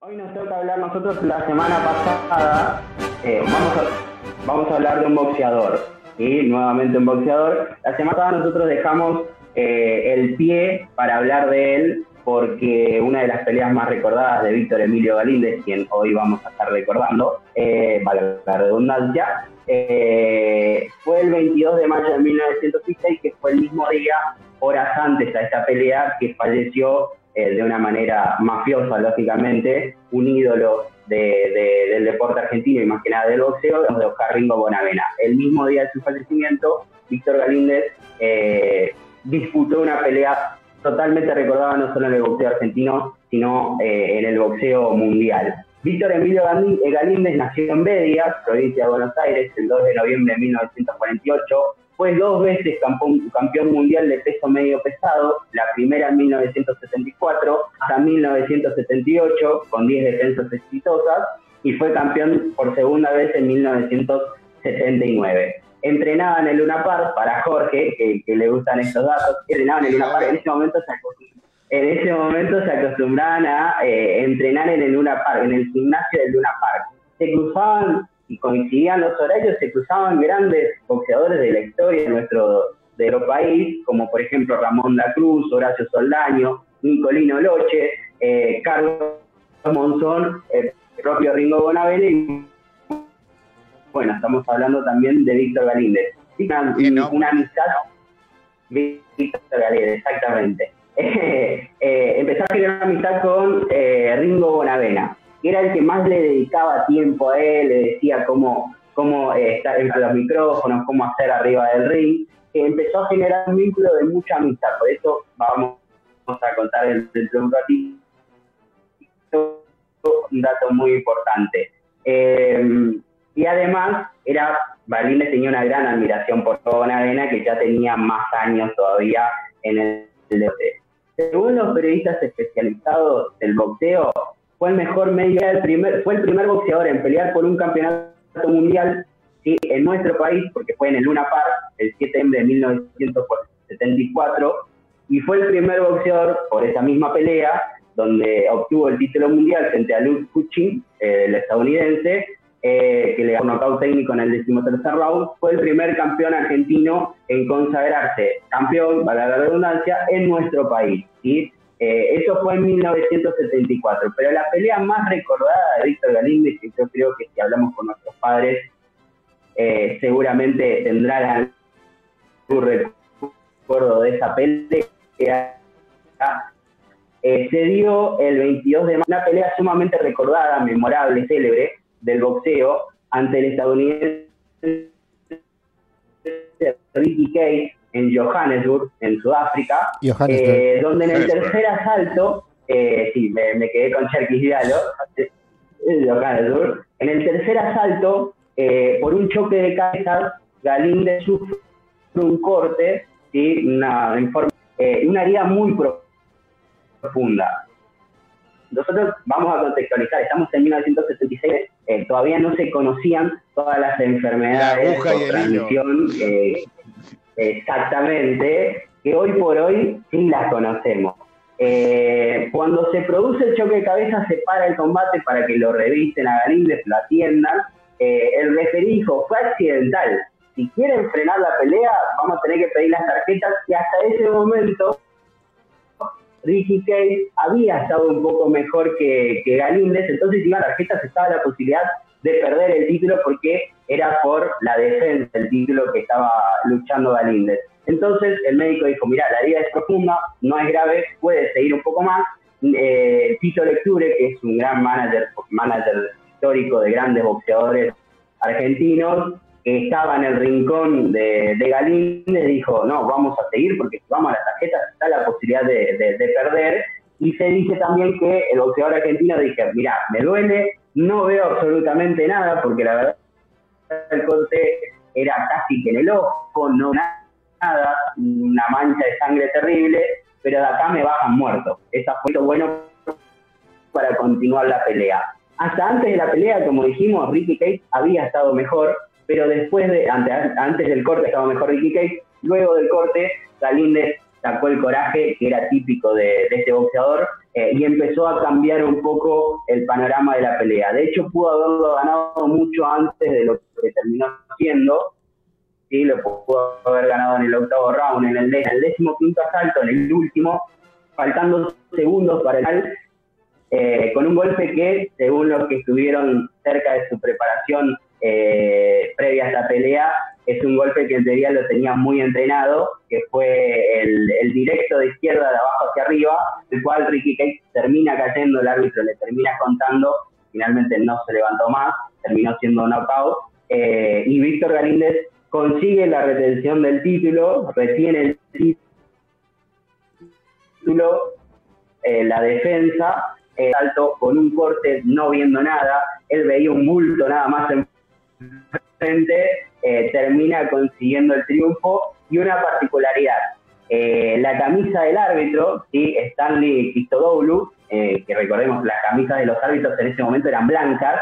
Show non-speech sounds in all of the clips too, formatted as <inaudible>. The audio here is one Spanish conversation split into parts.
Hoy nos toca hablar nosotros la semana pasada, eh, vamos, a, vamos a hablar de un boxeador, y nuevamente un boxeador. La semana pasada nosotros dejamos eh, el pie para hablar de él porque una de las peleas más recordadas de Víctor Emilio Galíndez, quien hoy vamos a estar recordando, eh, la redundancia, eh, fue el 22 de mayo de 1906, que fue el mismo día, horas antes a esta pelea, que falleció eh, de una manera mafiosa, lógicamente, un ídolo del deporte argentino y más que nada del boxeo, de Oscar Ringo Bonavena. El mismo día de su fallecimiento, Víctor Galíndez eh, disputó una pelea totalmente recordada no solo en el boxeo argentino, sino eh, en el boxeo mundial. Víctor Emilio Galíndez nació en Bedia, provincia de Buenos Aires, el 2 de noviembre de 1948. Fue dos veces campeón, mundial de peso medio pesado, la primera en 1974 hasta 1978, con 10 defensas exitosas, y fue campeón por segunda vez en 1979 entrenaba en el Luna Park, para Jorge, que, le gustan estos datos, entrenaba en el Luna Park, en ese momento se en ese momento se acostumbraban a eh, entrenar en el Luna Park, en el gimnasio del Luna Park. Se cruzaban y coincidían los horarios, se cruzaban grandes boxeadores de la historia de nuestro, de nuestro país, como por ejemplo Ramón da Cruz, Horacio Soldaño, Nicolino Loche, eh, Carlos Monzón, el propio Ringo Bonavene bueno, estamos hablando también de Víctor Galíndez. Una, una amistad, Víctor Galíndez, exactamente. <laughs> Eh, empezó a generar amistad con eh, Ringo Bonavena, era el que más le dedicaba tiempo a él, le decía cómo, cómo eh, estar entre los micrófonos, cómo hacer arriba del ring, que empezó a generar un vínculo de mucha amistad. Por eso vamos, a contar dentro de un ratito un dato muy importante. Y además, era, Balines tenía una gran admiración por Bonavena, que ya tenía más años todavía en el deporte. Según los periodistas especializados del boxeo, fue el mejor medio, el primer, fue el primer boxeador en pelear por un campeonato mundial ¿sí? en nuestro país, porque fue en el Luna Park el 7 de septiembre de 1974, y fue el primer boxeador por esa misma pelea, donde obtuvo el título mundial frente a Luke Cushing, el estadounidense, eh, que le un knockout técnico en el decimotercer round, fue el primer campeón argentino en consagrarse campeón, para la redundancia, en nuestro país. ¿sí? Eh, eso fue en 1974, pero la pelea más recordada de Víctor Galíndez, que yo creo que si hablamos con nuestros padres, eh, seguramente tendrán un recuerdo de esa pelea. se dio el 22 de mayo, una pelea sumamente recordada, memorable, célebre, del boxeo ante el estadounidense Ricky Kay en Johannesburg, en Sudáfrica, eh, donde en el tercer asalto, eh, sí, me, quedé con Cherkis Diallo, Johannesburg, en el tercer asalto, eh, por un choque de cabezas, Galinde sufre un corte, ¿sí? una, eh, una herida muy profunda. Nosotros vamos a contextualizar, estamos en 1976, eh, todavía no se conocían todas las enfermedades de transmisión eh, exactamente, que hoy por hoy sí las conocemos. Eh, cuando se produce el choque de cabeza, se para el combate para que lo revisten a Galíndez, lo atiendan. el referí dijo, fue accidental. Si quieren frenar la pelea, vamos a tener que pedir las tarjetas. Y hasta ese momento, Ricky Kay había estado un poco mejor que, que Galíndez, entonces si iban tarjetas estaba la posibilidad de perder el título porque era por la defensa del título que estaba luchando Galíndez. Entonces el médico dijo, mira, la herida es profunda, no es grave, puede seguir un poco más. Eh, Tito Lecture, que es un gran manager, manager histórico de grandes boxeadores argentinos, que estaba en el rincón de, de le dijo, no, vamos a seguir porque si vamos a las tarjetas está la posibilidad de, perder. Y se dice también que el boxeador argentino dice, mira, me duele, no veo absolutamente nada porque la verdad el corte era casi que en el ojo, no nada, una mancha de sangre terrible, pero de acá me bajan muertos. Eso fue lo bueno para continuar la pelea. Hasta antes de la pelea, como dijimos, Ricky Cage había estado mejor, pero después de, antes, antes del corte estaba mejor Ricky Cage, luego del corte Galíndez sacó el coraje que era típico de, este boxeador, eh, y empezó a cambiar un poco el panorama de la pelea. De hecho, pudo haberlo ganado mucho antes de lo que terminó siendo, ¿sí? lo pudo haber ganado en el octavo round, en el, décimo quinto asalto, en el último, faltando segundos para el eh, con un golpe que, según los que estuvieron cerca de su preparación eh, previa a esta pelea, es un golpe que en teoría lo tenía muy entrenado, que fue el, directo de izquierda de abajo hacia arriba, el cual Ricky Cage termina cayendo, el árbitro le termina contando, finalmente no se levantó más, terminó siendo knockout, eh, y Víctor Galíndez consigue la retención del título, retiene el título, eh, la defensa, eh, salto con un corte no viendo nada, él veía un bulto nada más en frente, eh, termina consiguiendo el triunfo y una particularidad. Eh, la camisa del árbitro, ¿sí? Stanley Christodoulou, eh, que recordemos las camisas de los árbitros en ese momento eran blancas,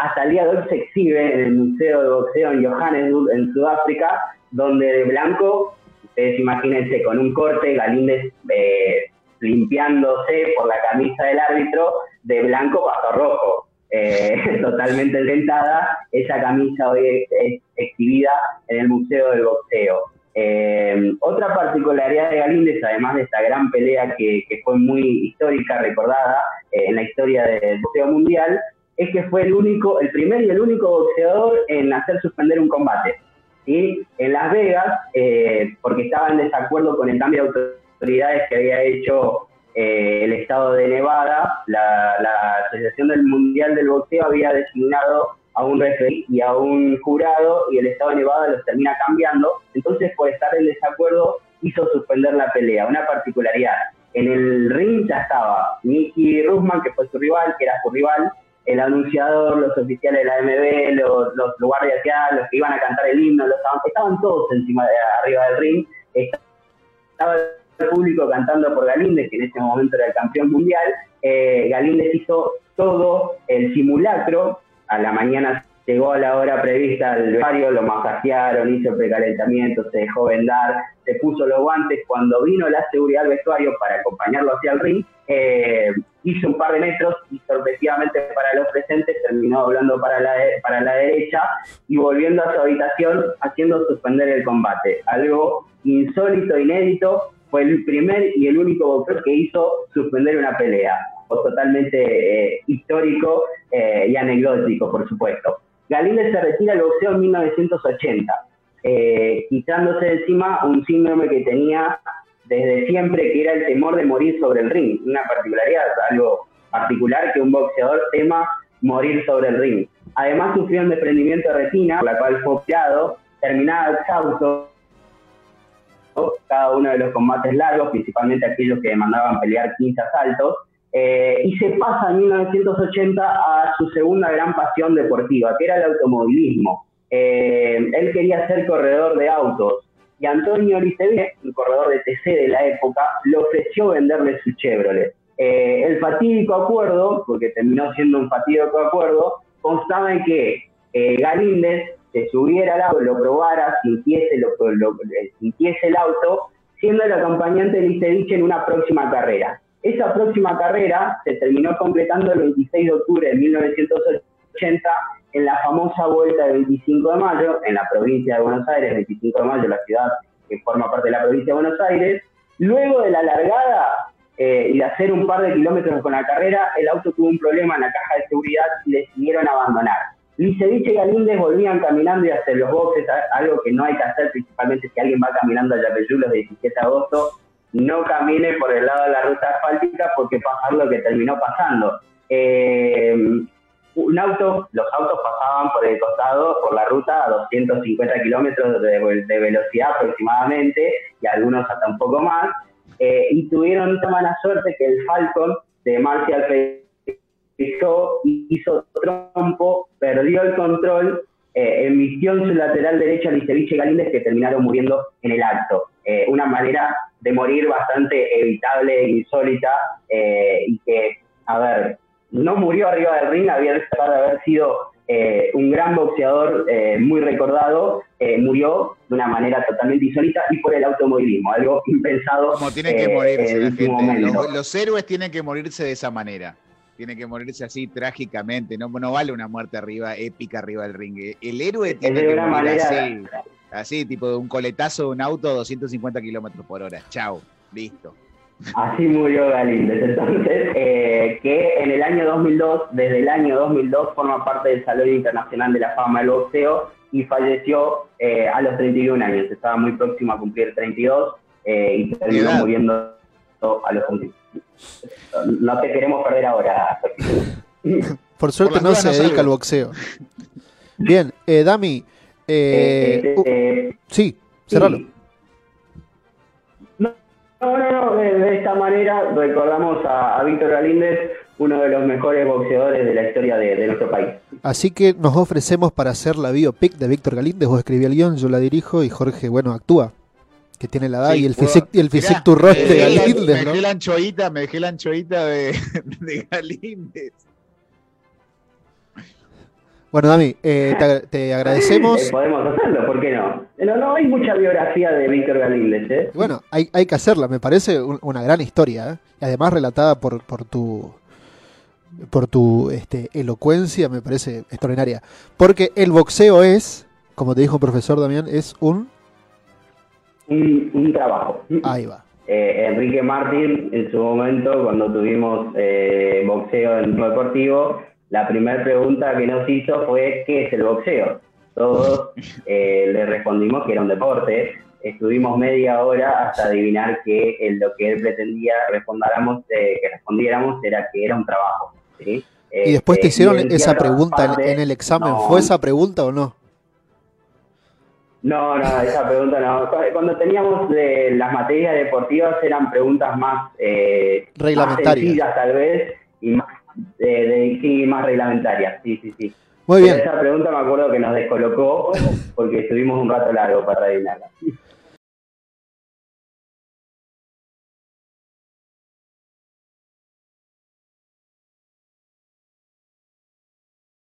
hasta el día de se exhibe en el Museo de Boxeo en Johannesburg, en Sudáfrica, donde de blanco, ustedes imagínense, con un corte, Galíndez limpiándose por la camisa del árbitro, de blanco pasó rojo eh, <laughs> totalmente dentada, esa camisa hoy es, exhibida en el Museo del Boxeo. Eh, otra particularidad de Galíndez, además de esta gran pelea que, fue muy histórica, recordada eh, en la historia del boxeo mundial, es que fue el único, el primer y el único boxeador en hacer suspender un combate. ¿sí? En Las Vegas, porque estaba en desacuerdo con el cambio de autoridades que había hecho eh, el estado de Nevada, la, Asociación del Mundial del Boxeo había designado a un referee y a un jurado y el estado de Nevada los termina cambiando, entonces por estar en desacuerdo hizo suspender la pelea. Una particularidad, en el ring ya estaba Nicky Rusman, que fue su rival, que era su rival, el anunciador, los oficiales de la MB, los, los guardias los que iban a cantar el himno, los, estaban todos encima de arriba del ring, estaba público cantando por Galíndez, que en ese momento era el campeón mundial. Eh, Galíndez hizo todo el simulacro, a la mañana llegó a la hora prevista al vestuario, lo masajearon, hizo precalentamiento, se dejó vendar, se puso los guantes. Cuando vino la seguridad al vestuario para acompañarlo hacia el ring, eh, hizo un par de metros y sorpresivamente para los presentes terminó hablando para la, para la derecha y volviendo a su habitación haciendo suspender el combate. Algo insólito, inédito, fue el primer y el único boxeador que hizo suspender una pelea. O totalmente eh, histórico eh, y anecdótico, por supuesto. Galíndez se retira del boxeo en 1980, eh, quitándose encima un síndrome que tenía desde siempre, que era el temor de morir sobre el ring. Una particularidad, algo particular que un boxeador tema morir sobre el ring. Además sufrió un desprendimiento de retina, por la cual fue operado, terminaba exhausto, cada uno de los combates largos, principalmente aquellos que demandaban pelear 15 asaltos, eh, y se pasa en 1980 a su segunda gran pasión deportiva, que era el automovilismo. Eh, él quería ser corredor de autos y Antonio Licevier, un corredor de TC de la época, le ofreció venderle su Chevrolet. Eh, el fatídico acuerdo, porque terminó siendo un fatídico acuerdo, constaba en que Galíndez se subiera al auto, lo probara, sintiese, sintiese el auto, siendo el acompañante de Licevich en una próxima carrera. Esa próxima carrera se terminó completando el 26 de octubre de 1980 en la famosa vuelta del 25 de mayo, en la provincia de Buenos Aires, 25 de mayo, la ciudad que forma parte de la provincia de Buenos Aires. Luego de la largada eh, y de hacer un par de kilómetros con la carrera, el auto tuvo un problema en la caja de seguridad y decidieron abandonar. Licevich y Galíndez volvían caminando y hacer los boxes, algo que no hay que hacer, principalmente si alguien va caminando a Yapeyú los 17 de agosto, no camine por el lado de la ruta asfáltica porque pasa lo que terminó pasando. Eh, un auto, los autos pasaban por el costado, por la ruta, a 250 kilómetros de, velocidad aproximadamente, y algunos hasta un poco más, eh, y tuvieron tan mala suerte que el Falcon de Marcial hizo, hizo trompo, perdió el control, eh, emitió en su lateral derecha a Licevich y Galíndez que terminaron muriendo en el acto. Eh, una manera de morir bastante evitable e insólita eh, y que, a ver, no murió arriba del ring, había de haber sido eh, un gran boxeador eh, muy recordado, murió de una manera totalmente insólita y por el automovilismo, algo impensado. Como tienen que morirse la gente. Los, los, héroes tienen que morirse de esa manera. Tienen que morirse así trágicamente. No, no vale una muerte arriba, épica arriba del ring. El héroe tiene que morir así, así, tipo de un coletazo de un auto a 250 kilómetros por hora. Chao, listo. Así murió Galíndez. Entonces, eh, que en el año 2002, desde el año 2002, forma parte del Salón Internacional de la Fama del Boxeo y falleció eh, a los 31 años. Estaba muy próximo a cumplir 32 eh, y terminó muriendo a los 31. No te queremos perder ahora. <laughs> Por suerte no se dedica al boxeo. Bien, Dami. sí, cerralo. No, no, no, de, esta manera recordamos a, Víctor Galíndez, uno de los mejores boxeadores de la historia de, nuestro país. Así que nos ofrecemos para hacer la biopic de Víctor Galíndez, vos escribí el guion, yo la dirijo y Jorge, bueno, actúa, que tiene la edad y el físico el physique de Galíndez, me, dejé la anchoita, me dejé la anchoita de, <laughs> de Galíndez. Bueno, Dami, eh, te, agradecemos. podemos hacerlo, ¿por qué no? No, no hay mucha biografía de Víctor Galíndez, ¿eh? Bueno, hay, hay que hacerla, me parece una gran historia, ¿eh? Y además relatada por, por tu por tu este, elocuencia, me parece extraordinaria. Porque el boxeo es, como te dijo un profesor Damián, es un... Un, trabajo. Ahí va. Eh, Enrique Martín, en su momento, cuando tuvimos eh, boxeo en el deportivo, la primera pregunta que nos hizo fue ¿qué es el boxeo? Todos eh, le respondimos que era un deporte. Estuvimos media hora hasta adivinar que lo que él pretendía respondáramos, eh, que respondiéramos era que era un trabajo. ¿sí? ¿Y después te este, hicieron esa pregunta en, el examen? ¿Fue esa pregunta o no? No, no, esa pregunta no. Cuando teníamos de, las materias deportivas eran preguntas más, eh, reglamentarias, tal vez, y más de, sí, más reglamentaria, sí, sí, sí. Muy bien. esa pregunta me acuerdo que nos descolocó porque estuvimos un rato largo para adivinarla.